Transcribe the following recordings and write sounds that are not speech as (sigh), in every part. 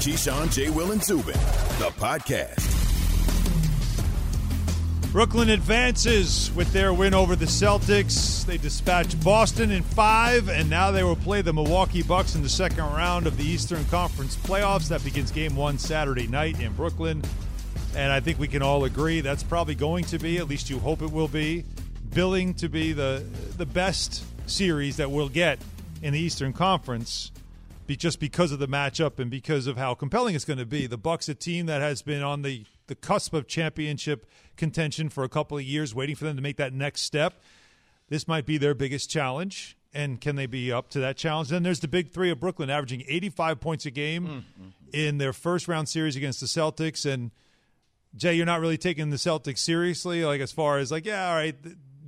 Keyshawn, J. Will, and Zubin, the podcast. Brooklyn advances with their win over the Celtics. They dispatched Boston in five, and now they will play the Milwaukee Bucks in the second round of the Eastern Conference playoffs. That begins game one Saturday night in Brooklyn. And I think we can all agree that's probably going to be, at least you hope it will be, billing to be the the best series that we'll get in the Eastern Conference be just because of the matchup and because of how compelling it's going to be. The Bucks, a team that has been on the the cusp of championship contention for a couple of years, waiting for them to make that next step. This might be their biggest challenge. And can they be up to that challenge? Then there's the big three of Brooklyn, averaging 85 points a game mm-hmm. in their first round series against the Celtics. And Jay, you're not really taking the Celtics seriously, like as far as like, yeah, all right,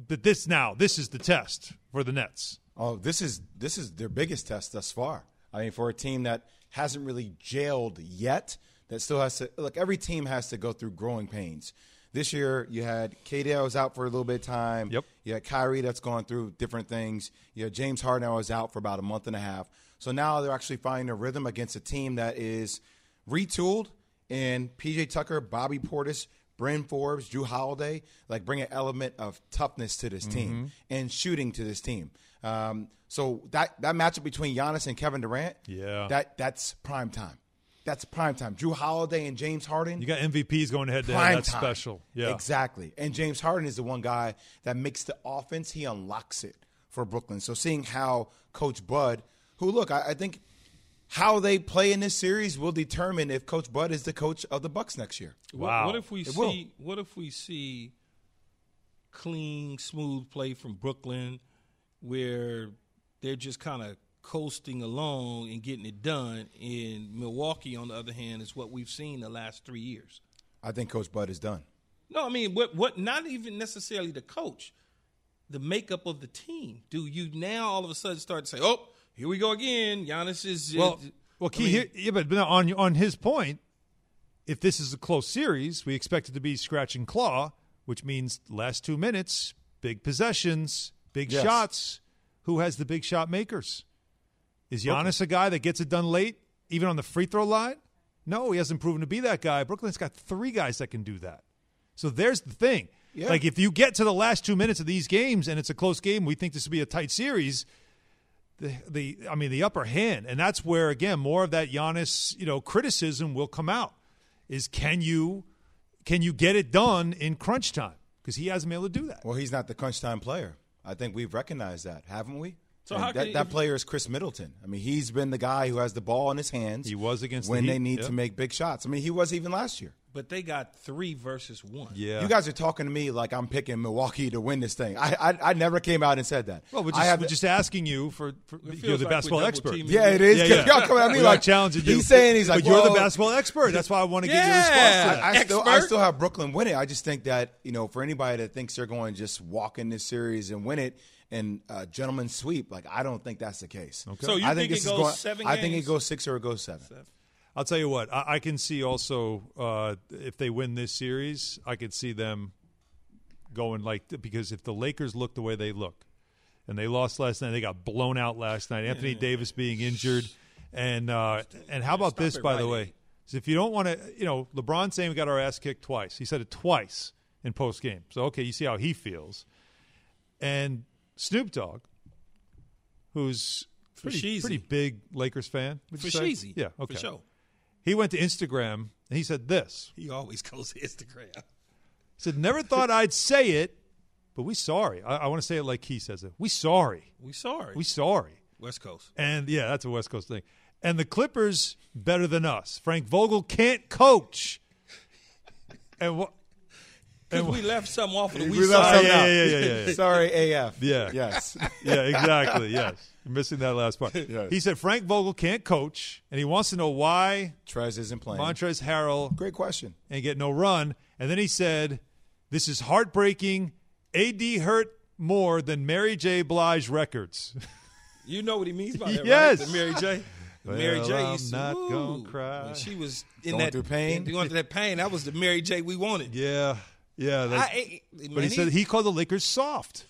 but this now, this is the test for the Nets. Oh, this is this is their biggest test thus far. I mean, for a team that hasn't really jailed yet, that still has to look. Every team has to go through growing pains. This year, you had KD was out for a little bit of time. Yep. You had Kyrie that's gone through different things. You had James Harden was out for about a month and a half. So now they're actually finding a rhythm against a team that is retooled and PJ Tucker, Bobby Portis, Bryn Forbes, Jrue Holiday, like bring an element of toughness to this team mm-hmm. and shooting to this team. Um, so that that matchup between Giannis and Kevin Durant, yeah, that that's prime time. That's prime time. Jrue Holiday and James Harden. You got MVPs going head to head. That's time. special. Yeah, exactly. And James Harden is the one guy that makes the offense. He unlocks it for Brooklyn. So seeing how Coach Bud, who look, I, I think how they play in this series will determine if Coach Bud is the coach of the Bucks next year. Wow. What, what if we it see? Will. What if we see clean, smooth play from Brooklyn, where they're just kind of coasting along and getting it done. In Milwaukee, on the other hand, is what we've seen the last three years. I think Coach Bud is done. No, I mean, what? What? Not even necessarily the coach, the makeup of the team. Do you now all of a sudden start to say, "Oh, here we go again"? Giannis is well. Uh, well, key I mean, here, yeah, but on on his point, if this is a close series, we expect it to be scratch and claw, which means last two minutes, big possessions, big yes. shots. Who has the big shot makers? Is Giannis a guy that gets it done late, even on the free throw line? No, he hasn't proven to be that guy. Brooklyn's got three guys that can do that. So there's the thing. Yeah. Like if you get to the last two minutes of these games and it's a close game, we think this will be a tight series. The, the I mean the upper hand, and that's where again more of that Giannis you know criticism will come out. Is can you can you get it done in crunch time? Because he hasn't been able to do that. Well, he's not the crunch time player. I think we've recognized that, haven't we? So how that, that player is Khris Middleton. I mean, he's been the guy who has the ball in his hands. He was against when the they need yep. to make big shots. I mean, he was even last year. But they got three versus one. Yeah, you guys are talking to me like I'm picking Milwaukee to win this thing. I I, I never came out and said that. Well, we're just, we're just asking you for, for you're the like basketball expert. Yeah, it is. Yeah, yeah. (laughs) Y'all come at me like challenging you. He's saying he's like, but you're the basketball expert. That's why I want to yeah, get your response. I, I, still, I still have Brooklyn winning. I just think that you know, for anybody that thinks they're going to just walk in this series and win it, and uh, gentleman sweep. Like I don't think that's the case. Okay. So you I think, think it goes going, seven? I think it goes six or it goes seven. seven. I'll tell you what. I, I can see also uh, if they win this series, I could see them going like because if the Lakers look the way they look, and they lost last night, they got blown out last night. Anthony Davis being injured, and uh, and how about this by right the way? So if you don't want to, you know, LeBron saying we got our ass kicked twice. He said it twice in post game. So okay, you see how he feels. And Snoop Dogg, who's pretty, pretty big Lakers fan. For Sheezy. Yeah, okay. For sure. He went to Instagram and he said this. He always goes to Instagram. He said, Never thought (laughs) I'd say it, but we sorry. I, I want to say it like he says it. We sorry. We sorry. We sorry. West Coast. And yeah, that's a West Coast thing. And the Clippers better than us. Frank Vogel can't coach. And what? Because we left some off of the we, we left some yeah, yeah, yeah, yeah. Sorry, AF. Yeah. Yes. (laughs) yeah, exactly. Yes. You're missing that last part. Yes. He said Frank Vogel can't coach, and he wants to know why Trez isn't playing. Montrezl Harrell. Great question. And get no run. And then he said, This is heartbreaking. AD hurt more than Mary J. Blige records. (laughs) You know what he means by that, yes. right? The Mary J. Well, Mary J. I'm used not to, gonna cry. When she was in going that through pain, going through that pain. That was the Mary J. we wanted. Yeah, yeah. I, but he, he said he called the Lakers soft.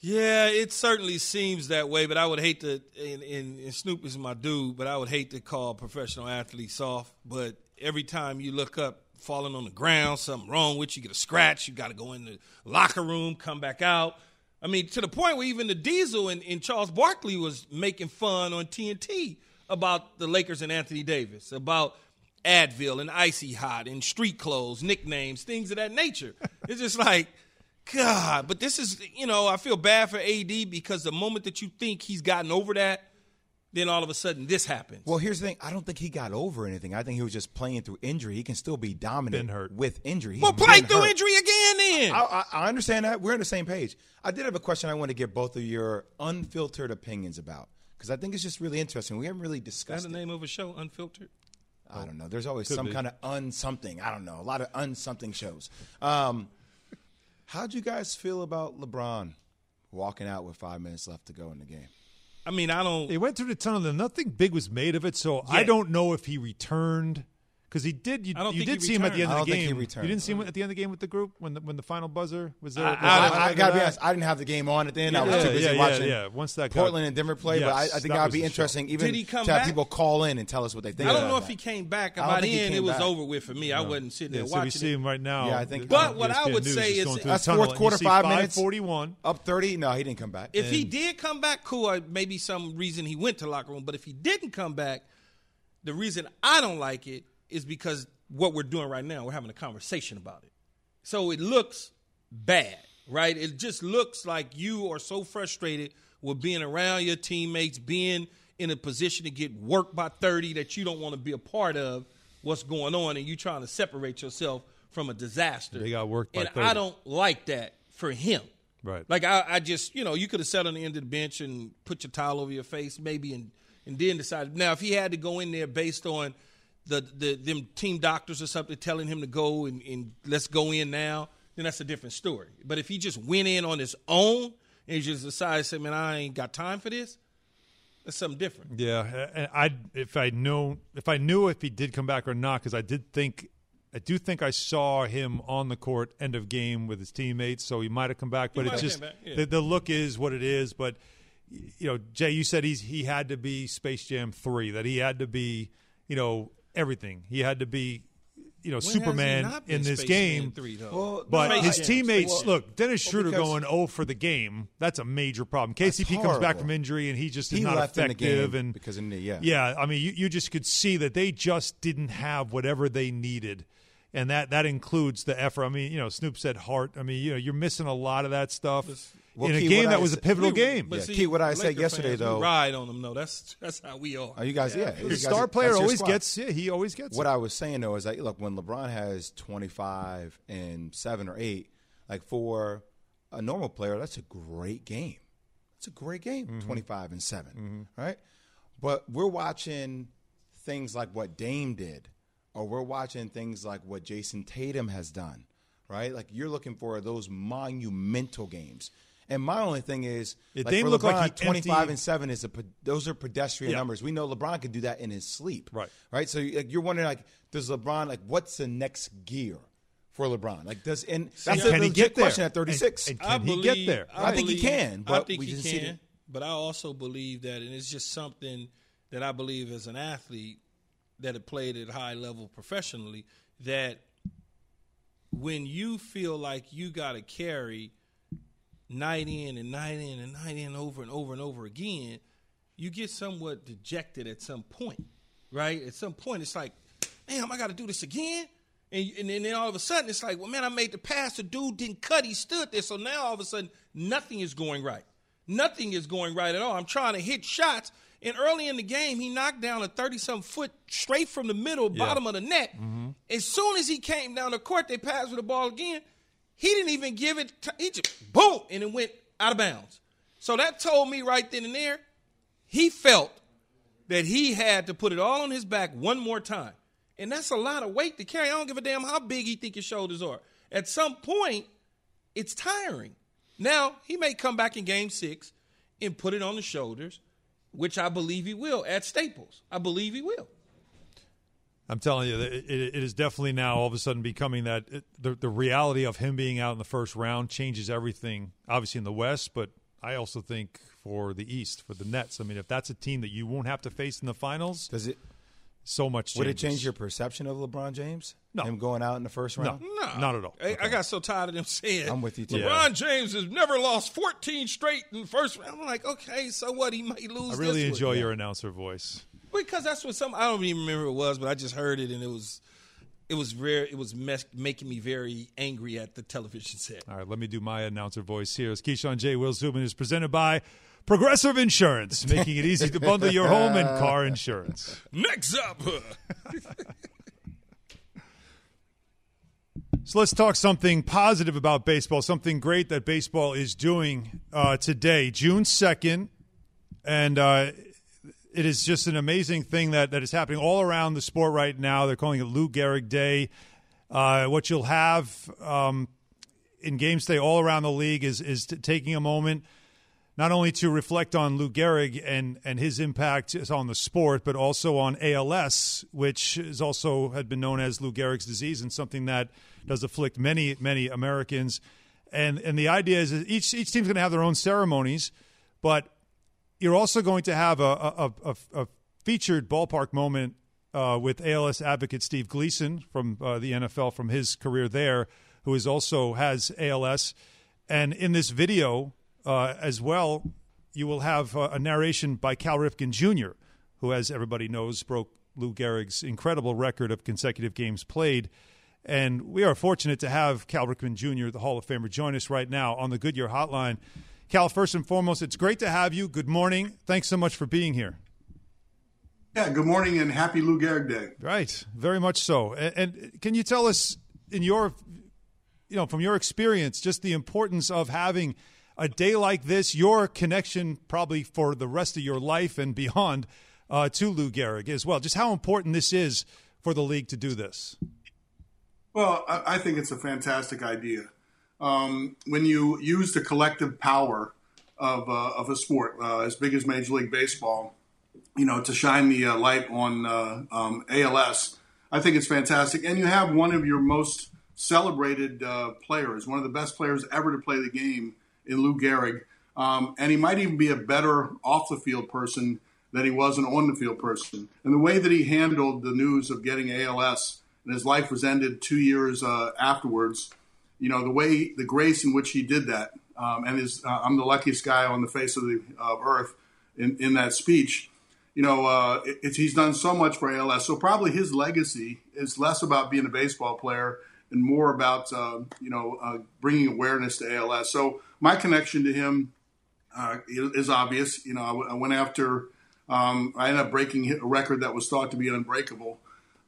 Yeah, it certainly seems that way, but I would hate to. And, and, and, Snoop is my dude, but I would hate to call professional athletes soft. But every time you look up, falling on the ground, something wrong with you, get a scratch, you got to go in the locker room, come back out. I mean, to the point where even the Diesel and, and Charles Barkley was making fun on TNT about the Lakers and Anthony Davis, about Advil and Icy Hot and street clothes, nicknames, things of that nature. (laughs) it's just like God, but this is, you know, I feel bad for AD because the moment that you think he's gotten over that, then all of a sudden this happens. Well, here's the thing. I don't think he got over anything. I think he was just playing through injury. He can still be dominant Been hurt. with injury. He's well, play through hurt. injury again then. I, I, I understand that. We're on the same page. I did have a question I want to get both of your unfiltered opinions about because I think it's just really interesting. We haven't really Is that discussed the it. name of a show, Unfiltered? I don't know. There's always Could some be. kind of un something. I don't know. A lot of un something shows. Um, how'd you guys feel about LeBron walking out with five minutes left to go in the game? I mean, I don't. He went through the tunnel, and nothing big was made of it. So I don't know if he returned because he did. You, I don't you did he see him at the end returned. of I the don't think game. he returned. You didn't see him at the end of the game with the group when the when the final buzzer was there. I- was I I, I, gotta be honest. I didn't have the game on at the end. I was Yeah, too busy yeah, yeah, watching yeah. Once that got- Portland and Denver play. but I, I think that that'd be the show. interesting, even Did he come to have back? people call in and tell us what they think. I don't about know if that. he came back. I don't By think he then, came it was over with for me. I wasn't sitting Yeah, there so we see him right now. Yeah, I think- But what I would say is is That's fourth quarter, five minutes. forty-one, Up thirty? No, he didn't come back. If he did come back, cool. Maybe some reason he went to locker room. But if he didn't come back, the reason I don't like it is because what we're doing right now, we're having a conversation about it. So it looks bad, right? It just looks like you are so frustrated with being around your teammates, being in a position to get worked by 30 that you don't want to be a part of what's going on, and you trying to separate yourself from a disaster. They got worked by and 30. I don't like that for him. Right. Like I, I just, you know, you could have sat on the end of the bench and put your towel over your face, maybe, and and then decided. Now, if he had to go in there based on the the them team doctors or something telling him to go and, and let's go in now, then that's a different story. But if he just went in on his own and he just decided, say, man, I ain't got time for this, that's something different. Yeah, and I if I know if I knew if he did come back or not because I did think I do think I saw him on the court end of game with his teammates, so he might have come back. But it's just yeah. the, the look is what it is. But you know, Jay, you said he's he had to be Space Jam three, that he had to be you know everything. He had to be you know When Superman in this Space game. Three. Well, But no, his I- teammates, well, look, Dennis Schroeder because- going 0 for the game. That's a major problem. KCP comes back from injury and he just is He not left in the effective. game and because of the- yeah. yeah. I mean, you, you just could see that they just didn't have whatever they needed, and that that includes the effort. I mean, you know, Snoop said heart. I mean, you know, you're missing a lot of that stuff Well, in a Key, game that I was a pivotal We- game. but Yeah, see, Key, what I said yesterday, fans, we though- ride on them. No, that's that's how we are. Oh, you guys, yeah. you the guys- star player always squad. gets. Yeah, he always gets. What it. I was saying though is that look, when LeBron has twenty five and seven or eight, like for a normal player, that's a great game. It's a great game, Mm-hmm. five and 7 right? But we're watching things like what Dame did, or we're watching things like what Jayson Tatum has done, right? Like you're looking for those monumental games. And my only thing is, Yeah, like Dame for looked LeBron, like he 25 emptied- and seven is a those are pedestrian Yeah. numbers. We know LeBron could do that in his sleep, Right. Right. So like, you're wondering, like, does LeBron like what's the next gear for LeBron? Like, does and that's And a can he legit get there? question at 36. And- and I can he believe, get there? I think he can, but I think we he just see can. it. But I also believe that, and it's just something that I believe as an athlete that have played at high level professionally, that when you feel like you got to carry night in and night in and night in over and over and over again, you get somewhat dejected at some point, right? At some point, it's like, damn, I got to do this again. And, and then all of a sudden, it's like, well, man, I made the pass. The dude didn't cut. He stood there. So now all of a sudden, nothing is going right. Nothing is going right at all. I'm trying to hit shots. And early in the game, he knocked down a 30 some foot straight from the middle, bottom of the net. Mm-hmm. As soon as he came down the court, they passed with the ball again. He didn't even give it, t- he just boom, and it went out of bounds. So that told me right then and there, he felt that he had to put it all on his back one more time. And that's a lot of weight to carry. I don't give a damn how big he think his shoulders are. At some point, it's tiring. Now, he may come back in game six and put it on the shoulders, which I believe he will at Staples. I believe he will. I'm telling you, it, it, it is definitely now all of a sudden becoming that it, the the reality of him being out in the first round changes everything. Obviously in the West, but I also think for the East, for the Nets. I mean, if that's a team that you won't have to face in the finals, Does it? So much. Would it change your perception of LeBron James? No. Him going out in the first round. No, Not at all. I, I got so tired of them saying I'm with you, too. LeBron Yeah. James has never lost 14 straight in the first round. I'm like, okay, so what? He might lose. I really this enjoy one. your announcer voice. because that's what some I don't even remember who it was, but I just heard it and it was it was rare. It was mes- making me very angry at the television set. All right, let me do my announcer voice here. It's Keyshawn J. Will Zubin is presented by Progressive Insurance, making it easy to bundle your home and car (laughs) insurance. Next up, (laughs) So let's talk something positive about baseball, something great that baseball is doing uh, today, June 2nd. And uh, it is just an amazing thing that, that is happening all around the sport right now. They're calling it Lou Gehrig Day. Uh, what you'll have um, in games day all around the league is, is t- taking a moment not only to reflect on Lou Gehrig and, and his impact on the sport, but also on ALS, which is also had been known as Lou Gehrig's disease and something that does afflict many, many Americans. And and the idea is each each team's going to have their own ceremonies, but you're also going to have a a, a, a featured ballpark moment uh, with ALS advocate Steve Gleason from uh, the NFL from his career there, who is also has ALS. And in this video uh, as well, you will have uh, a narration by Cal Ripken Jr., who, as everybody knows, broke Lou Gehrig's incredible record of consecutive games played. And we are fortunate to have Cal Ripken Jr., the Hall of Famer, join us right now on the Goodyear Hotline. Cal, first and foremost, it's great to have you. Good morning. Thanks so much for being here. Yeah, good morning and happy Lou Gehrig Day. Right, very much so. And, and can you tell us, in your, you know, from your experience, just the importance of having a day like this, your connection probably for the rest of your life and beyond uh, to Lou Gehrig as well. Just how important this is for the league to do this. Well, I, I think it's a fantastic idea. Um, when you use the collective power of, uh, of a sport uh, as big as Major League Baseball, you know, to shine the uh, light on uh, um, ALS, I think it's fantastic. And you have one of your most celebrated uh, players, one of the best players ever to play the game in Lou Gehrig. Um, and he might even be a better off the field person than he was an on the field person. And the way that he handled the news of getting ALS and his life was ended two years uh, afterwards, you know, the way, the grace in which he did that, um, and his, uh, I'm the luckiest guy on the face of the of earth in, in that speech. You know, uh, it, he's done so much for ALS. So probably his legacy is less about being a baseball player and more about, uh, you know, uh, bringing awareness to ALS. So my connection to him uh, is obvious. You know, I, went after. Um, I ended up breaking a record that was thought to be unbreakable,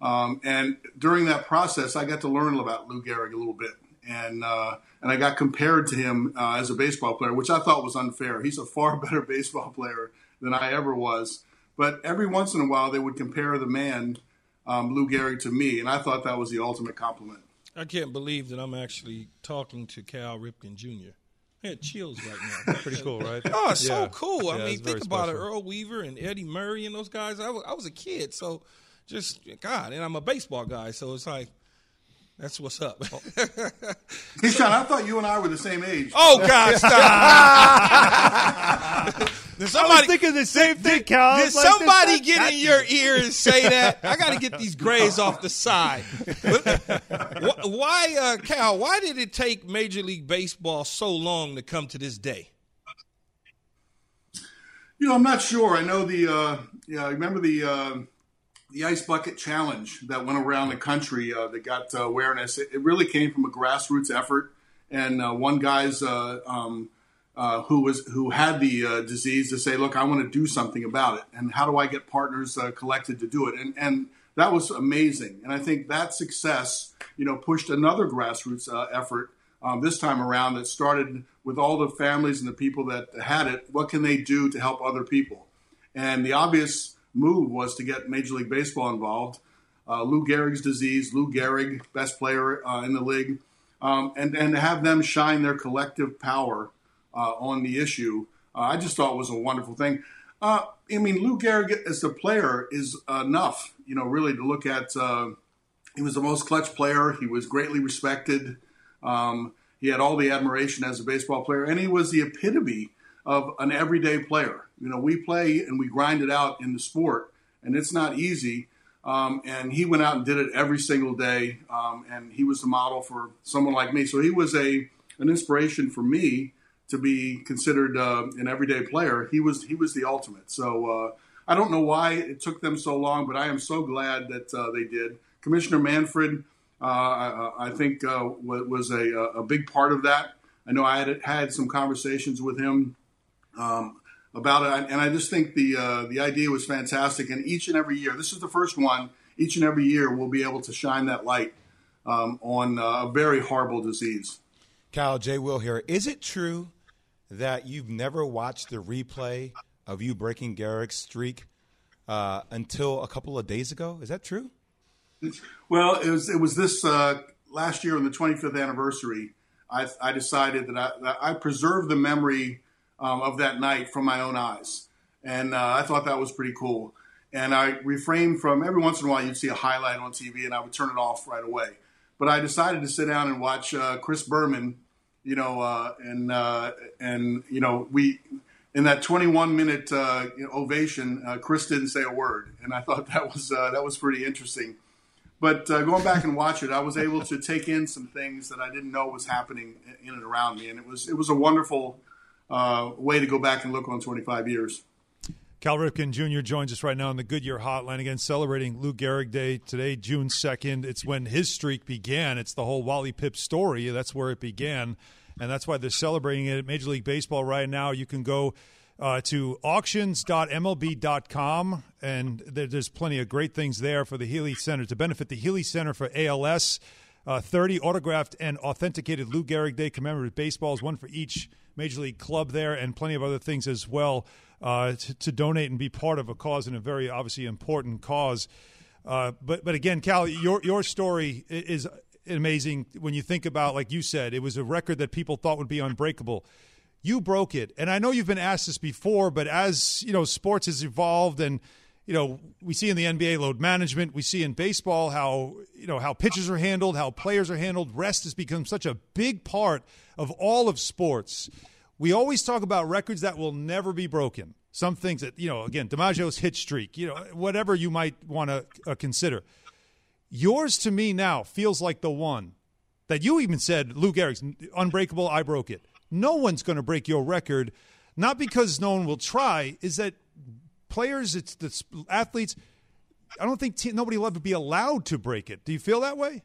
um, and during that process, I got to learn about Lou Gehrig a little bit, and uh, and I got compared to him uh, as a baseball player, which I thought was unfair. He's a far (laughs) better baseball player than I ever was, but every once in a while they would compare the man um, Lou Gehrig to me, and I thought that was the ultimate compliment. I can't believe that I'm actually talking to Cal Ripken Jr. I had chills right now. Pretty cool, right? (laughs) Oh, it's Yeah. so cool. I Yeah, mean, think very about it. Earl Weaver and Eddie Murray and those guys. I was, I was a kid, so just God, and I'm a baseball guy, so it's like that's what's up. Oh. Hey, Sean, I thought you and I were the same age. oh God, stop! (laughs) (laughs) did I was somebody thinking the same thing, Cal. I did like, somebody this- get in your ear and say that? I got to get (laughs) these grays off the side. Why, uh, Cal? Why did it take Major League Baseball so long to come to this day? You know, I'm not sure. I know the. Uh, yeah, I remember the uh, the ice bucket challenge that went around the country uh, that got uh, awareness. It, it really came from a grassroots effort, and uh, one guy's uh, um, uh, who was who had the uh, disease to say, "Look, I want to do something about it, and how do I get partners uh, collected to do it?" And and that was amazing. And I think that success, you know, pushed another grassroots uh, effort um, this time around that started with all the families and the people that had it. What can they do to help other people? And the obvious move was to get Major League Baseball involved. Uh, Lou Gehrig's disease, Lou Gehrig, best player uh, in the league, um, and and have them shine their collective power on the issue, uh, I just thought was a wonderful thing. Uh, I mean, Lou Gehrig as a player is enough, you know, really to look at. Uh, he was the most clutch player. He was greatly respected. Um, he had all the admiration as a baseball player, and he was the epitome of an everyday player. You know, we play and we grind it out in the sport, and it's not easy. Um, and he went out and did it every single day, um, and he was the model for someone like me. So he was a an inspiration for me to be considered uh, an everyday player. He was he was the ultimate. So uh, I don't know why it took them so long, but I am so glad that uh, they did. Commissioner Manfred, uh, I, I, think, uh, was a, a big part of that. I know I had had some conversations with him um, about it, and I just think the uh, the idea was fantastic. And each and every year, this is the first one. Each and every year, we'll be able to shine that light um, on a very horrible disease. Kyle J. Will here. Is it true that you've never watched the replay of you breaking Gehrig's streak uh, until a couple of days ago? Is that true? Well, it was it was this uh, last year on the 25th anniversary. I, I decided that I, that I preserved the memory um, of that night from my own eyes, and uh, I thought that was pretty cool. And I refrained from every once in a while you'd see a highlight on TV, and I would turn it off right away. But I decided to sit down and watch uh, Chris Berman, you know, uh, and uh, and you know we in that 21 minute uh, ovation, uh, Chris didn't say a word, and I thought (laughs) that was uh, that was pretty interesting. But uh, going back and watch it, I was able to take in some things that I didn't know was happening in and around me, and it was it was a wonderful way to go back and look on 25 years. Cal Ripken Jr. joins us right now on the Goodyear Hotline again, celebrating Lou Gehrig Day today, June 2nd. It's when his streak began. It's the whole Wally Pipp story. That's where it began and that's why they're celebrating it at Major League Baseball right now. You can go uh, to auctions.mlb.com, and there, there's plenty of great things there for the Healy Center to benefit the Healy Center for ALS. Uh, 30 autographed and authenticated Lou Gehrig Day commemorative baseballs, one for each Major League club there, and plenty of other things as well uh, to, to, donate and be part of a cause and a very obviously important cause. Uh, but but again, Cal, your your story is amazing when you think about, like you said, it was a record that people thought would be unbreakable. You broke it, and I know you've been asked this before, but as you know, sports has evolved, and you know, we see in the NBA load management, we see in baseball how you know how pitches are handled, how players are handled. Rest has become such a big part of all of sports. We always talk about records that will never be broken. Some things that you know, again, DiMaggio's hit streak, you know, whatever you might want to uh, consider Yours to me now feels like the one that you even said, Lou Gehrig's unbreakable. I broke it. No one's going to break your record, not because no one will try. Is that players? It's the athletes. I don't think nobody will ever be allowed to break it. Do you feel that way?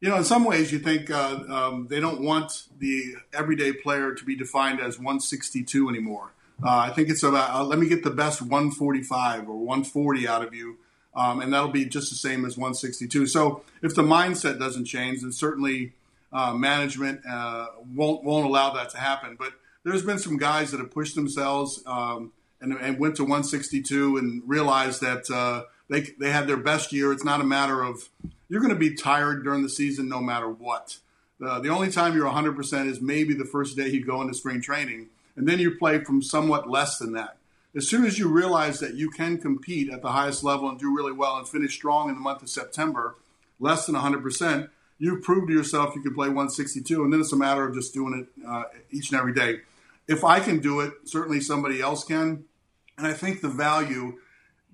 You know, in some ways, you think uh, um, they don't want the everyday player to be defined as 162 anymore. Uh, I think it's about uh, let me get the best 145 or 140 out of you um, and that'll be just the same as 162. So if the mindset doesn't change, then certainly uh, management uh, won't won't allow that to happen. But there's been some guys that have pushed themselves um, and, and, went to 162 and realized that uh, they they had their best year. It's not a matter of you're going to be tired during the season no matter what. the only time you're 100% is maybe the first day you go into spring training, and then you play from somewhat less than that as soon as you realize that you can compete at the highest level and do really well and finish strong in the month of September, less than 100%, you've proved to yourself you can play 162, and then it's a matter of just doing it uh, each and every day. If I can do it, certainly somebody else can. And I think the value,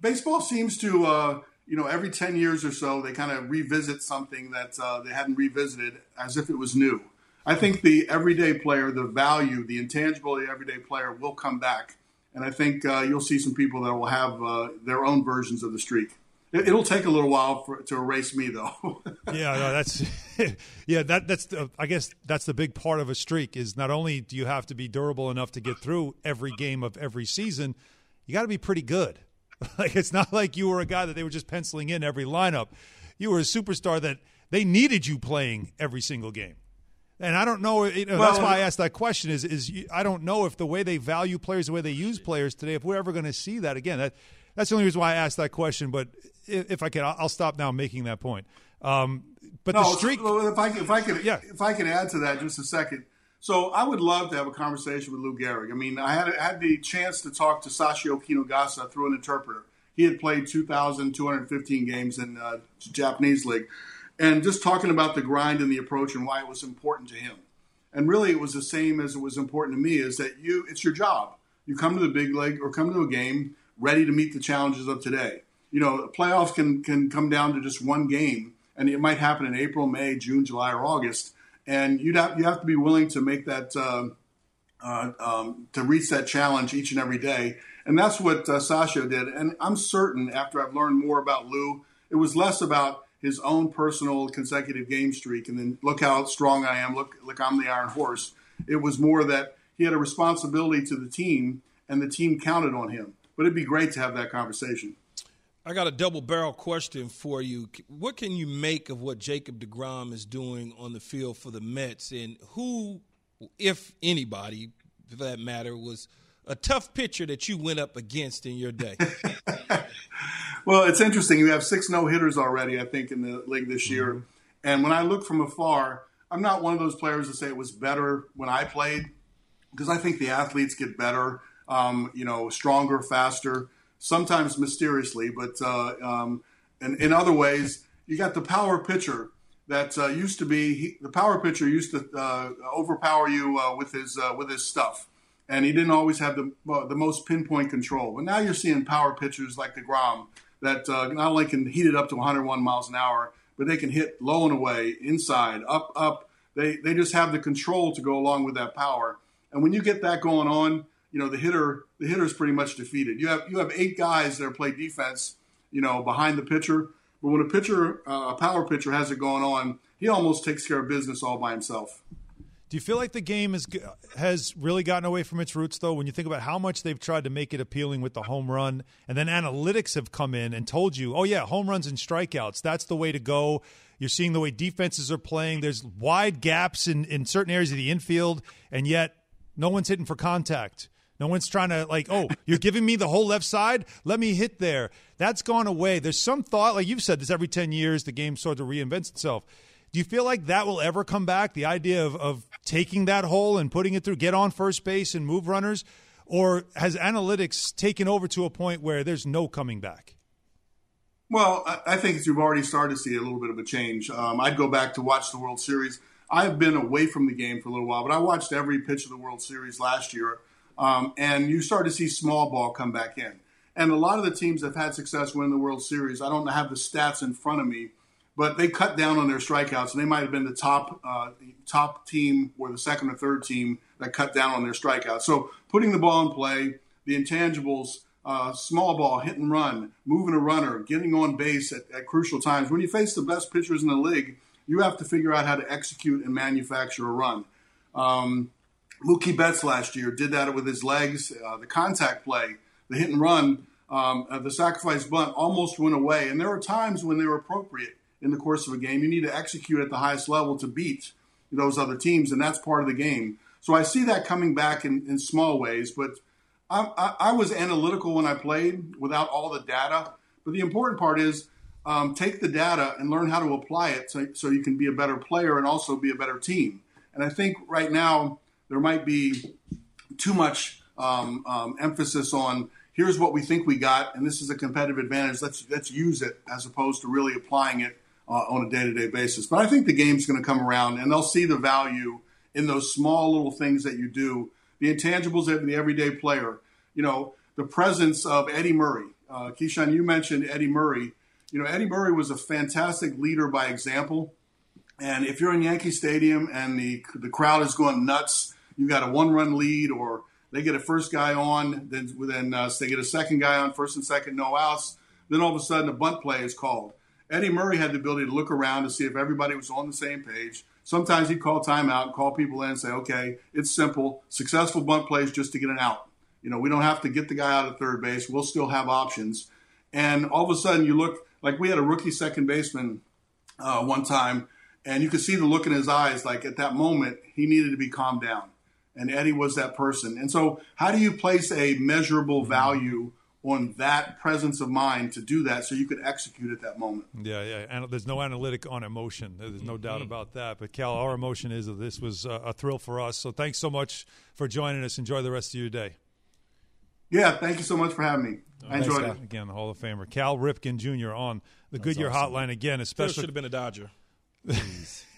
baseball seems to, uh, you know, every 10 years or so, they kind of revisit something that uh, they hadn't revisited as if it was new. I think the everyday player, the value, the intangible the everyday player will come back and I think uh, you'll see some people that will have uh, their own versions of the streak. It, will take a little while for, to erase me, though. (laughs) yeah, no, that's (laughs) yeah, that that's the, I guess that's the big part of a streak is not only do you have to be durable enough to get through every game of every season, you got to be pretty good. (laughs) like it's not like you were a guy that they were just penciling in every lineup. You were a superstar that they needed you playing every single game. And I don't know. You know well, that's why I asked that question. Is is I don't know if the way they value players, the way they use players today, if we're ever going to see that again. That that's the only reason why I asked that question. But if, if I can, I'll stop now making that point. Um, but no, the streak. If I if I could yeah. if I could add to that just a second. So I would love to have a conversation with Lou Gehrig. I mean, I had had the chance to talk to Sachio Kinugasa through an interpreter. He had played 2,215 games in uh, Japanese league and just talking about the grind and the approach and why it was important to him. And really, it was the same as it was important to me is that you, it's your job. You come to the big league or come to a game ready to meet the challenges of today. You know, playoffs can, can come down to just one game, and it might happen in April, May, June, July, or August. And you'd have, you have to be willing to make that, uh, uh, um, to reach that challenge each and every day. And that's what uh, Sachio did. And I'm certain after I've learned more about Lou, it was less about his own personal consecutive game streak and then look how strong I am, look, look, I'm the Iron Horse. It was more that he had a responsibility to the team and the team counted on him. But it'd be great to have that conversation. I got a double barrel question for you. What can you make of what Jacob deGrom is doing on the field for the Mets and who, if anybody, for that matter, was – a tough pitcher that you went up against in your day? (laughs) well, it's interesting. You have six no hitters already, I think, in the league this year. Mm-hmm. And when I look from afar, I'm not one of those players to say it was better when I played because I think the athletes get better, um, you know, stronger, faster, sometimes mysteriously, but uh, um, and in other ways, you got the power pitcher that uh, used to be he, the power pitcher used to uh, overpower you uh, with his uh, with his stuff and he didn't always have the uh, the most pinpoint control. But now you're seeing power pitchers like the deGrom that not only can heat it up to 101 miles an hour, but they can hit low and away, inside, up, up. They they just have the control to go along with that power. And when you get that going on, you know the hitter the hitter is pretty much defeated. You have you have eight guys that play defense, you know, behind the pitcher. But when a pitcher, uh, a power pitcher, has it going on, he almost takes care of business all by himself. Do you feel like the game is, has really gotten away from its roots, though, when you think about how much they've tried to make it appealing with the home run, and then analytics have come in and told you, oh, yeah, home runs and strikeouts, that's the way to go. You're seeing the way defenses are playing. There's wide gaps in, in certain areas of the infield, and yet no one's hitting for contact. No one's trying to, like, oh, you're giving me the whole left side? Let me hit there. That's gone away. There's some thought, like you've said, this every 10 years, the game sort of reinvents itself do you feel like that will ever come back? The idea of, of taking that hole and putting it through, get on first base and move runners? Or has analytics taken over to a point where there's no coming back? Well, I think you've already started to see a little bit of a change. Um, I'd go back to watch the World Series. I've been away from the game for a little while, but I watched every pitch of the World Series last year, um, and you start to see small ball come back in. And a lot of the teams that have had success winning the World Series, I don't have the stats in front of me, but they cut down on their strikeouts, and they might have been the top uh, top team or the second or third team that cut down on their strikeouts. So putting the ball in play, the intangibles, uh, small ball, hit and run, moving a runner, getting on base at, at, crucial times. When you face the best pitchers in the league, you have to figure out how to execute and manufacture a run. Um, Mookie Betts last year did that with his legs, uh, the contact play, the hit and run, um, uh, the sacrifice bunt almost went away. And there were times when they were appropriate in the course of a game. You need to execute at the highest level to beat those other teams, and that's part of the game. So I see that coming back in, in small ways, but I, I, I, was analytical when I played without all the data. But the important part is um, take the data and learn how to apply it so, so you can be a better player and also be a better team. And I think right now there might be too much um, um, emphasis on here's what we think we got, and this is a competitive advantage. Let's let's use it as opposed to really applying it uh, on a day to day basis. But I think the game's going to come around and they'll see the value in those small little things that you do, the intangibles of the everyday player. You know, the presence of Eddie Murray. Uh, Keyshawn, you mentioned Eddie Murray. You know, Eddie Murray was a fantastic leader by example. And if you're in Yankee Stadium and the the crowd is going nuts, you got a one run lead, or they get a first guy on, then then uh, they get a second guy on, first and second, no outs. Then all of a sudden, a bunt play is called. Eddie Murray had the ability to look around to see if everybody was on the same page. Sometimes he'd call timeout, call people in and say, okay, it's simple. Successful bunt plays just to get an out. You know, we don't have to get the guy out of third base. We'll still have options. And all of a sudden, you look like we had a rookie second baseman uh, one time, and you could see the look in his eyes. Like at that moment, he needed to be calmed down. And Eddie was that person. And so, how do you place a measurable value on that presence of mind to do that so you could execute at that moment. Yeah, yeah. And there's no analytic on emotion. There's no doubt mm-hmm. about that. But Cal, our emotion is that this was a thrill for us. So thanks so much for joining us. Enjoy the rest of your day. Yeah, thank you so much for having me. I enjoyed it. Again, the Hall of Famer Cal Ripken Jr. on the That's Goodyear awesome. Hotline again, especially should have been a Dodger. (laughs)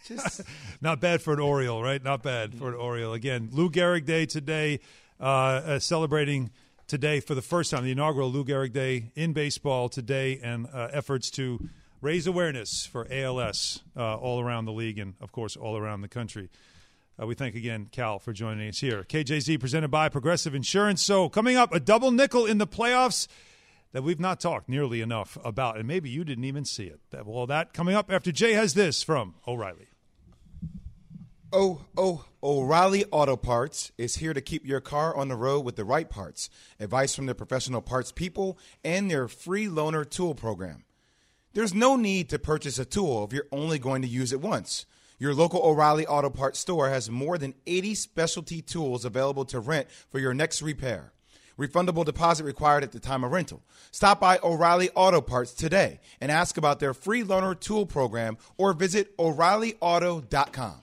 Just (laughs) Not bad for an Oriole, right? Not bad for an Oriole. Again, Lou Gehrig Day today, uh, uh, celebrating today for the first time the inaugural Lou Gehrig Day in baseball today, and uh, efforts to raise awareness for ALS uh, all around the league and, of course, all around the country. Uh, we thank again Cal for joining us here. KJZ presented by Progressive Insurance. So, coming up, a double nickel in the playoffs that we've not talked nearly enough about, and maybe you didn't even see it. That, well, that coming up after Jay has this from O'Reilly. Oh, oh, O'Reilly Auto Parts is here to keep your car on the road with the right parts. Advice from their professional parts people and their free loaner tool program. There's no need to purchase a tool if you're only going to use it once. Your local O'Reilly Auto Parts store has more than 80 specialty tools available to rent for your next repair. Refundable deposit required at the time of rental. Stop by O'Reilly Auto Parts today and ask about their free loaner tool program or visit O'ReillyAuto.com.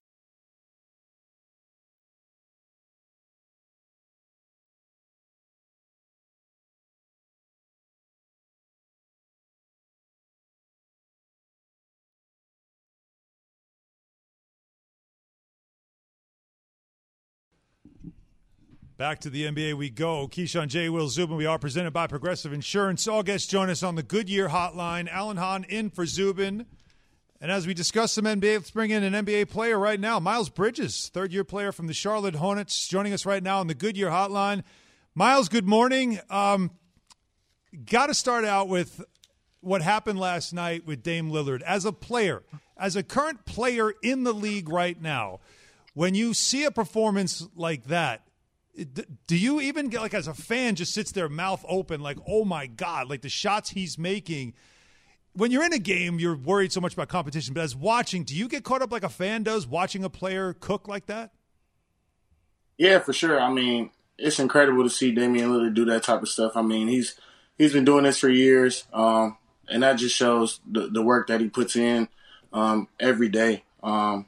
Back to the NBA we go. Keyshawn J. Will Zubin. We are presented by Progressive Insurance. All guests join us on the Goodyear Hotline. Alan Hahn in for Zubin. And as we discuss some NBA, let's bring in an NBA player right now. Miles Bridges, third year player from the Charlotte Hornets, joining us right now on the Goodyear Hotline. Miles, good morning. Um, Got to start out with what happened last night with Dame Lillard. As a player, as a current player in the league right now, when you see a performance like that, do you even get like as a fan just sits there mouth open like oh my god like the shots he's making when you're in a game you're worried so much about competition but as watching do you get caught up like a fan does watching a player cook like that Yeah, for sure. I mean, it's incredible to see Damian Lillard do that type of stuff. I mean, he's he's been doing this for years, um, and that just shows the, the work that he puts in um, every day. Um,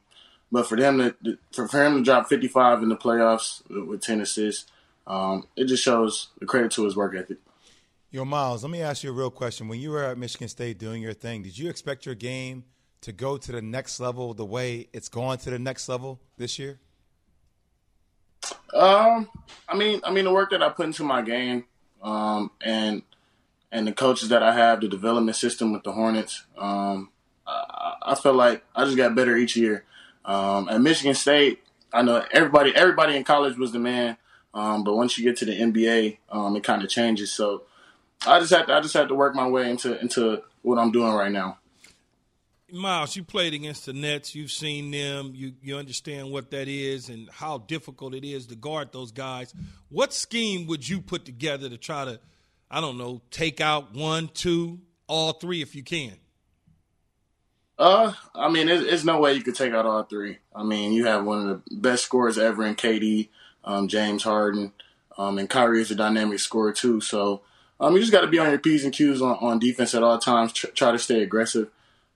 but for them to for, for him to drop 55 in the playoffs with, with 10 assists, um, it just shows the credit to his work ethic. Yo, Miles, let me ask you a real question. When you were at Michigan State doing your thing, did you expect your game to go to the next level the way it's gone to the next level this year? Um, I mean, I mean the work that I put into my game, um, and and the coaches that I have, the development system with the Hornets. Um, I, I feel like I just got better each year. Um, at Michigan State, I know everybody everybody in college was the man, um, but once you get to the NBA, um, it kind of changes. So I just had to, I just had to work my way into into what I'm doing right now. Miles, you played against the Nets. You've seen them. You you understand what that is and how difficult it is to guard those guys. What scheme would you put together to try to, I don't know, take out one, two, all three if you can? Uh, I mean, there's, there's no way you could take out all three. I mean, you have one of the best scorers ever in KD, um, James Harden, um, and Kyrie is a dynamic scorer too. So, um, you just got to be on your p's and q's on, on defense at all times. Tr- try to stay aggressive.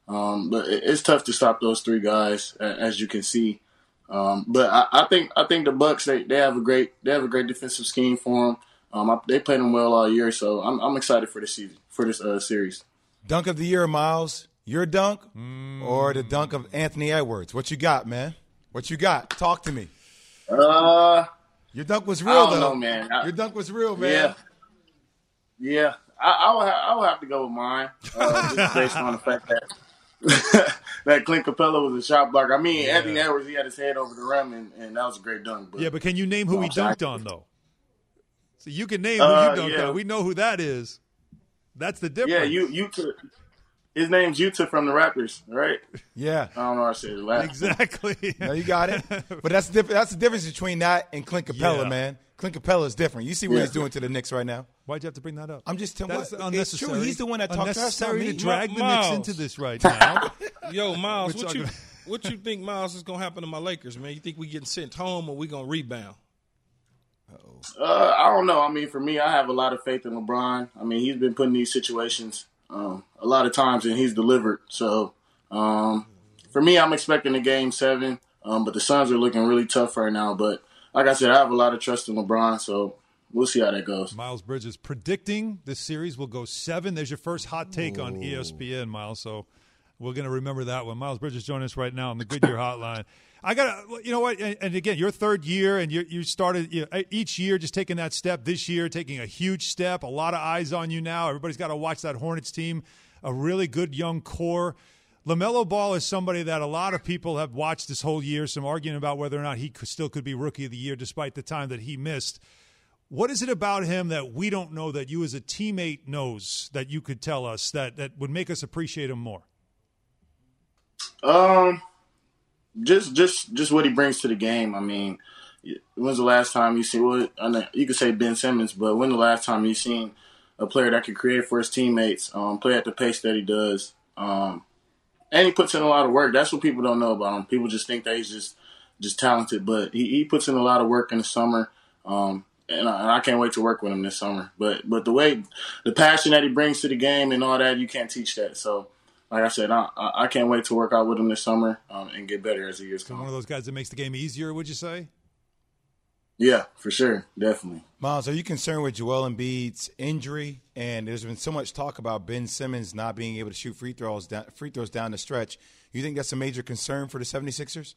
Um, but it, it's tough to stop those three guys, as you can see. Um, but I, I, think I think the Bucks they, they have a great they have a great defensive scheme for them. Um, I, they played them well all year, so I'm, I'm excited for this season for this uh, series. Dunk of the year, Miles. Your dunk or the dunk of Anthony Edwards? What you got, man? What you got? Talk to me. Uh, Your dunk was real, I don't though. know, man. I- Your dunk was real, man. yeah, yeah. I, I would ha- I would have to go with mine, uh, just based on the fact that (laughs) that Clint Capela was a shot blocker. I mean, Anthony Edwards he had his head over the rim, and, and that was a great dunk. But Yeah, but can you name who he dunked on though? So you can name who Uh, you dunked yeah. on. We know who that is. That's the difference. yeah, you you took his name's Yuta from the Raptors, right? Yeah. I don't know how to say his last. exactly. No, you got it. But that's the diff- that's the difference between that and Clint Capela, Yeah. man. Clint Capela is different. You see what Yeah. he's doing to the Knicks right now. Why'd you have to bring that up? I'm just telling. That's what- It's unnecessary. true. He's the one that talked trash unnecessary about to me. drag the Miles. Knicks into this right (laughs) now. Yo, Miles, what you what you think, Miles, is gonna happen to my Lakers, man? You think we getting sent home or we gonna rebound? Uh, oh. I don't know. I mean, for me, I have a lot of faith in LeBron. I mean, he's been putting these situations um, a lot of times, and he's delivered. So, um, for me, I'm expecting a game seven. Um, but the Suns are looking really tough right now. But like I said, I have a lot of trust in LeBron. So we'll see how that goes. Miles Bridges predicting this series will go seven. There's your first hot take on E ESPN, Miles. So we're going to remember that one. Miles Bridges joining us right now on the (laughs) Goodyear Hotline. I got to, you know what? And, again, your third year, and you, you started you know, each year just taking that step. This year, taking a huge step. A lot of eyes on you now. Everybody's got to watch that Hornets team. A really good young core. LaMelo Ball is somebody that a lot of people have watched this whole year, some arguing about whether or not he could, still could be rookie of the year despite the time that he missed. What is it about him that we don't know that you as a teammate knows that you could tell us that, that would make us appreciate him more? Um, just just just what he brings to the game. I mean, when's the last time you see? Well, you could say Ben Simmons, but when the last time you seen a player that can create for his teammates, um, play at the pace that he does, um, and he puts in a lot of work. That's what people don't know about him. People just think that he's just just talented, but he, he puts in a lot of work in the summer. Um, and I, and I can't wait to work with him this summer. But but the way, the passion that he brings to the game and all that, you can't teach that. So like I said, I, I I can't wait to work out with him this summer um, and get better as the years One come. One of those guys that makes the game easier, would you say? Yeah, for sure, definitely. Miles, are you concerned with Joel Embiid's injury? And there's been so much talk about Ben Simmons not being able to shoot free throws down, free throws down the stretch. You think that's a major concern for the 76ers?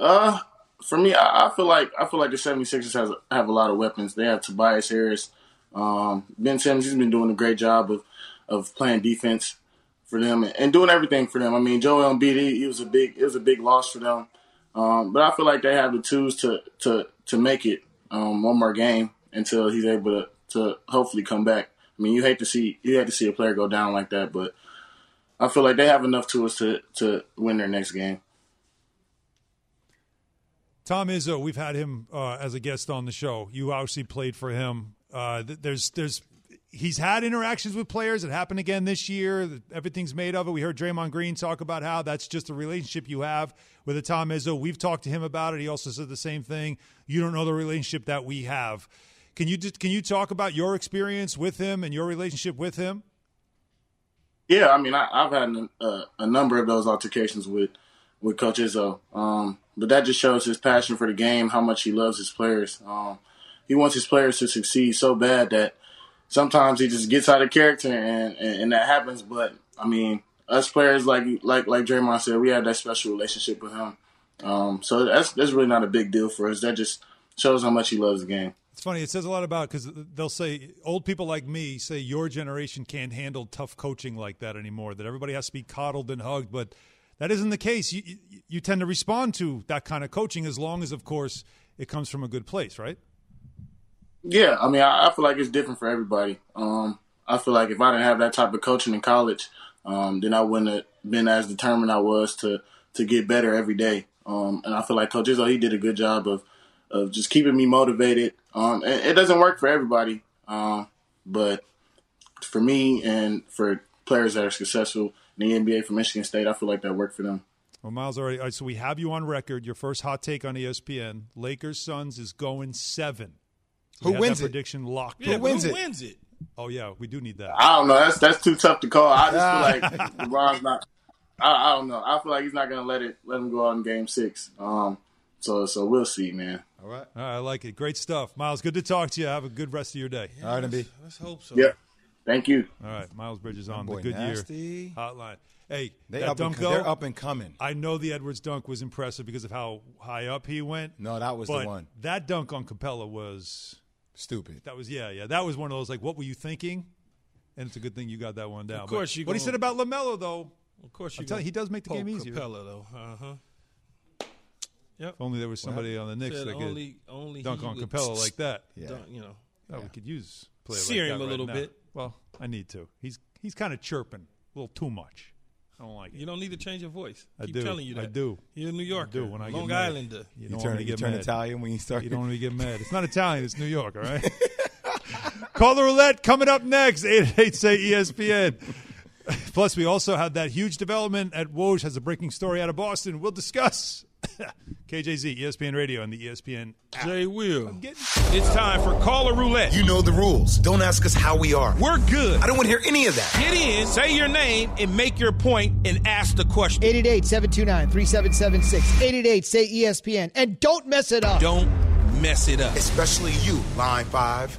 Uh, for me, I, I feel like I feel like the 76ers has have a lot of weapons. They have Tobias Harris, um, Ben Simmons. He's been doing a great job of of playing defense for them and, and doing everything for them. I mean, Joel Embiid, he, he was a big it was a big loss for them. Um, but I feel like they have the tools to to to make it um, one more game until he's able to to hopefully come back. I mean, you hate to see you hate to see a player go down like that, but I feel like they have enough tools to to win their next game. Tom Izzo, we've had him uh, as a guest on the show. You obviously played for him. Uh, th- there's, there's, he's had interactions with players. It happened again this year. Everything's made of it. We heard Draymond Green talk about how that's just the relationship you have with a Tom Izzo. We've talked to him about it. He also said the same thing. You don't know the relationship that we have. Can you can you talk about your experience with him and your relationship with him? Yeah, I mean, I, I've had a, a number of those altercations with with Coach Izzo, um, but that just shows his passion for the game, how much he loves his players. Um, he wants his players to succeed so bad that sometimes he just gets out of character, and, and, and that happens. But I mean, us players, like like like Draymond said, we have that special relationship with him. Um, so that's that's really not a big deal for us. That just shows how much he loves the game. It's funny. It says a lot about because they'll say old people like me say your generation can't handle tough coaching like that anymore. That everybody has to be coddled and hugged, but that isn't the case. You, you, you tend to respond to that kind of coaching as long as, of course, it comes from a good place, right? Yeah, I mean, I, I feel like it's different for everybody. Um, I feel like if I didn't have that type of coaching in college, um, then I wouldn't have been as determined I was to to get better every day. Um, and I feel like Coach Izzo, he did a good job of of just keeping me motivated. Um, and it doesn't work for everybody. Um, But for me and for players that are successful in the NBA from Michigan State, I feel like that worked for them. Well, Miles already. So we have you on record. Your first hot take on ESPN: Lakers Suns is going seven. We Who have wins that it? prediction locked. Yeah, in. but wins who it? wins it? Oh yeah, we do need that. I don't know. That's that's too tough to call. I just feel like (laughs) LeBron's not. I, I don't know. I feel like he's not gonna let it let him go out in Game Six. Um, so so we'll see, man. All right. All right, I like it. Great stuff, Miles. Good to talk to you. Have a good rest of your day. All right, MB. Let's hope so. Yeah. Thank you. All right, Miles Bridges on the boy Good nasty. Year Hotline. Hey, They that up dunk and, though. they're up and coming. I know the Edwards dunk was impressive because of how high up he went. No, that was but the one. That dunk on Capela was Stupid. that was yeah yeah that was one of those like what were you thinking? And it's a good thing you got that one down. Of course But you What he said about LaMelo though, Of course, you telling he does make the game easier. Capela though. Uh huh. Yep. if only there was somebody on the Knicks that could only only dunk on Capela like that. (laughs) dunk, you know. Oh, we could use a player Sear like him that a right little now. bit. Well, I need to. He's he's kind of chirping a little too much. I don't like it. You don't need to change your voice. I Keep do. telling you that. I do. You're a New Yorker. do when I get Long mad. Islander. Uh, you You don't turn, want to you get turn mad. Italian when you start. You don't want to get mad. It's not (laughs) Italian. It's New York. All right. (laughs) Call the roulette coming up next. Eight eight say ESPN. (laughs) Plus, we also had that huge development at Woj has a breaking story out of Boston. We'll discuss (laughs) KJZ, ESPN Radio, and the ESPN app. Jay Will. Getting- It's time for Caller Roulette. You know the rules. Don't ask us how we are. We're good. I don't want to hear any of that. Get in, say your name, and make your point and ask the question. 888-729-3776. 888 say ESPN. And don't mess it up. Don't mess it up. Especially you, line five.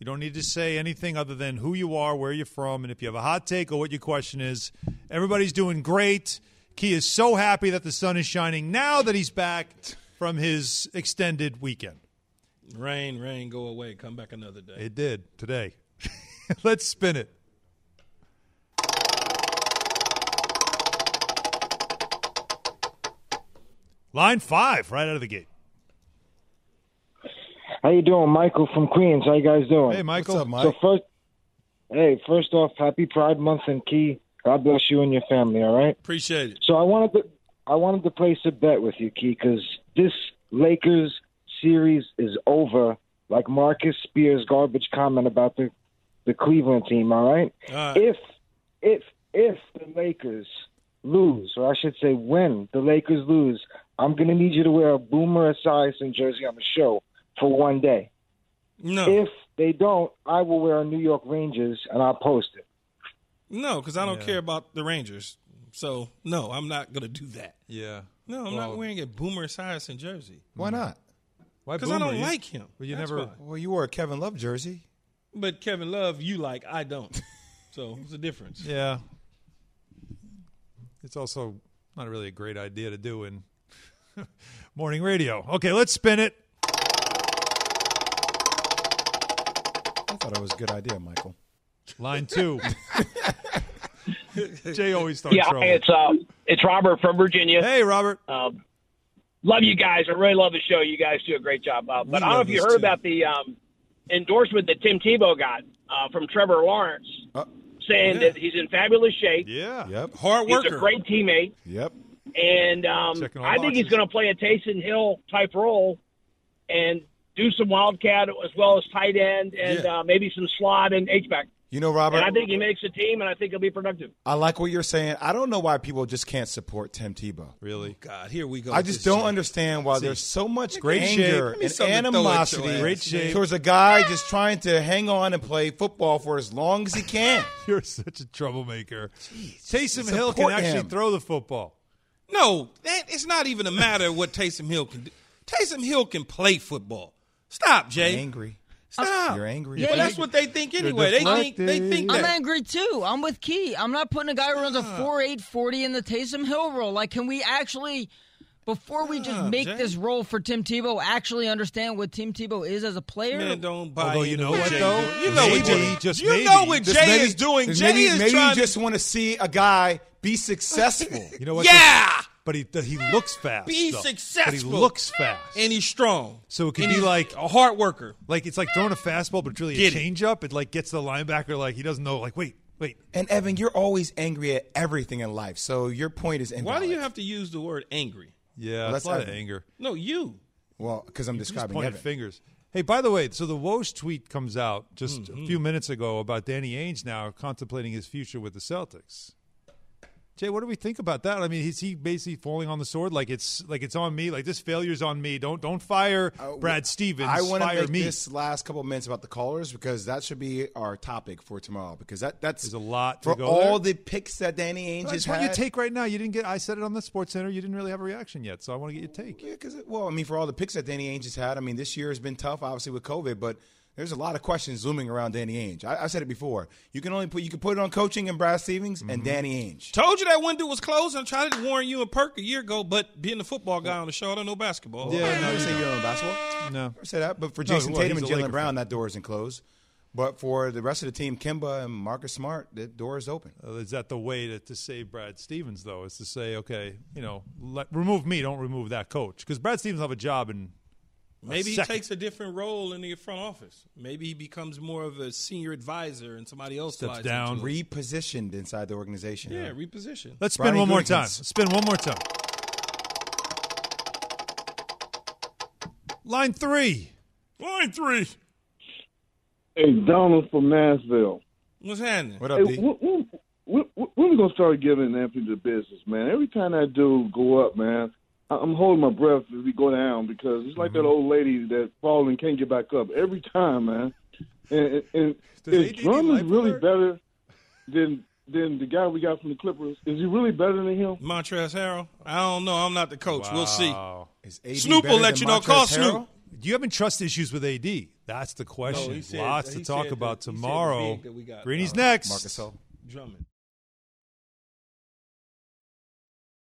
You don't need to say anything other than who you are, where you're from, and if you have a hot take or what your question is. Everybody's doing great. Key is so happy that the sun is shining now that he's back from his extended weekend. Rain, rain, go away. Come back another day. It did today. (laughs) Let's spin it. Line five, right out of the gate. How you doing, Michael from Queens? How you guys doing? Hey, Michael. What's up, Mike? So first, hey, first off, happy Pride Month and Key. God bless you and your family. All right. Appreciate it. So I wanted to, I wanted to place a bet with you, Key, because this Lakers series is over. Like Marcus Spears' garbage comment about the, the Cleveland team. All right. All right. If, if, if the Lakers lose, or I should say, when the Lakers lose, I'm gonna need you to wear a Boomer Esiason jersey on the show for one day. No, If they don't, I will wear a New York Rangers and I'll post it. no, because I don't care about the Rangers. So no, I'm not gonna do that. Yeah. No, I'm Well- not wearing a Boomer Esiason jersey Why hmm. not? Why because I don't You- like him. Well, you That's never. why. Well, you wore a Kevin Love jersey. But Kevin Love, you like, I don't. So it's a difference. (laughs) Yeah. It's also not really a great idea to do in (laughs) morning radio. Okay, let's spin it. Thought it was a good idea, Michael. Line two. (laughs) Jay always starts Yeah, trouble. it's uh, It's Robert from Virginia. Hey, Robert. Um, love you guys. I really love the show. You guys do a great job. Uh, but I don't know if you heard too. about the um, endorsement that Tim Tebow got uh, from Trevor Lawrence, saying yeah. that he's in fabulous shape. Yeah. Yep. Hard worker. He's a great teammate, Yep. and um, Checking all I think he's going to play a Taysom Hill type role and do some wildcat as well as tight end and Yeah. uh, maybe some slot and H back. You know, Robert. And I think he makes a team, and I think he'll be productive. I like what you're saying. I don't know why people just can't support Tim Tebow. Really? God, here we go. I just don't shit. understand why there's so much Great anger and something to throw at your animosity ass, Great shape. towards a guy just trying to hang on and play football for as long as he can. (laughs) You're such a troublemaker. Taysom Hill can actually him. throw the football. No, that, it's not even a matter of what Taysom Hill can do. Taysom Hill can play football. Stop, Jay. angry. Stop. You're angry. Well, that's what they think anyway. They think they think I'm angry too. I'm with Key. I'm not putting a guy who runs a 4.8 40 in the Taysom Hill role. Like, can we actually, before we just make Jay. this role for Tim Tebow, actually understand what Tim Tebow is as a player? Man, don't buy Although you know what what, Jay though? You know what Maybe, Jay. just you maybe. know what Jay maybe- is doing. Jay maybe, is maybe trying you just want to see a guy be successful. (laughs) You know what? Yeah! But he he looks fast. Be though. successful. But he looks fast. and he's strong. So it could And be he's like- a hard worker. like it's like throwing a fastball, but it's really Get a changeup. It like gets the linebacker like he doesn't know. Like wait, wait. and Evan, you're always angry at everything in life. So your point is invalid. Why do you have to use the word angry? Yeah, Well, that's that's a lot of anger. No, you. Well, because I'm Just describing pointing Evan. fingers. Hey, by the way, so the Woj tweet comes out just Mm-hmm. a few minutes ago about Danny Ainge now contemplating his future with the Celtics. Jay, what do we think about that? I mean, is he basically falling on the sword? Like it's like it's on me. Like this failure's on me. Don't don't fire uh, Brad Stevens. I want to make me. this last couple of minutes about the callers because that should be our topic for tomorrow. Because that that's There's a lot to for go all there. the picks that Danny Ainge I has your take right now. You didn't get. I said it on the Sports Center. You didn't really have a reaction yet, so I want to get your take. Yeah, because well, I mean, for all the picks that Danny Ainge has had, I mean, this year has been tough, obviously with COVID, but there's a lot of questions looming around Danny Ainge. I, I said it before. You can only put you can put it on coaching and Brad Stevens Mm-hmm. and Danny Ainge. Told you that window was closed. I tried to warn you and Perk a year ago, but being a football guy on the show, I don't know basketball. Yeah, no, you say you don't know basketball. No. Never say that. But for No, Jason well, Tatum and a Laker Jaylen Brown, fan. that door isn't closed. But for the rest of the team, Kemba and Marcus Smart, the door is open. Uh, is that the way to, to save Brad Stevens, though? Is to say, okay, you know, let, remove me, don't remove that coach, because Brad Stevens will have a job in. A Maybe he second. takes a different role in the front office. Maybe he becomes more of a senior advisor and somebody else Steps slides down. into. Repositioned inside the organization. Yeah, reposition. Let's spin Brian one more time. Gutekunst. Spin one more time. Line three. Line three. Hey, Donald from Nashville. What's happening? What Hey, when, when, when, when we gonna start giving Anthony the business, man? Every time that dude go up, man, I- I'm holding my breath as we go down because it's like that old lady that fall and can't get back up every time, man. And, and Does is Drummond really alert? better than than the guy we got from the Clippers? Is he really better than him? Montrezl Harrell? I don't know. I'm not the coach. We'll see. Is AD Snoop will let you know. Call Montrezl Snoop. Do you having trust issues with AD? That's the question. he said- Lots to talk about that- he said the tomorrow. big that we got. Greeny's Uh, next. Marcus Gasol. Drummond.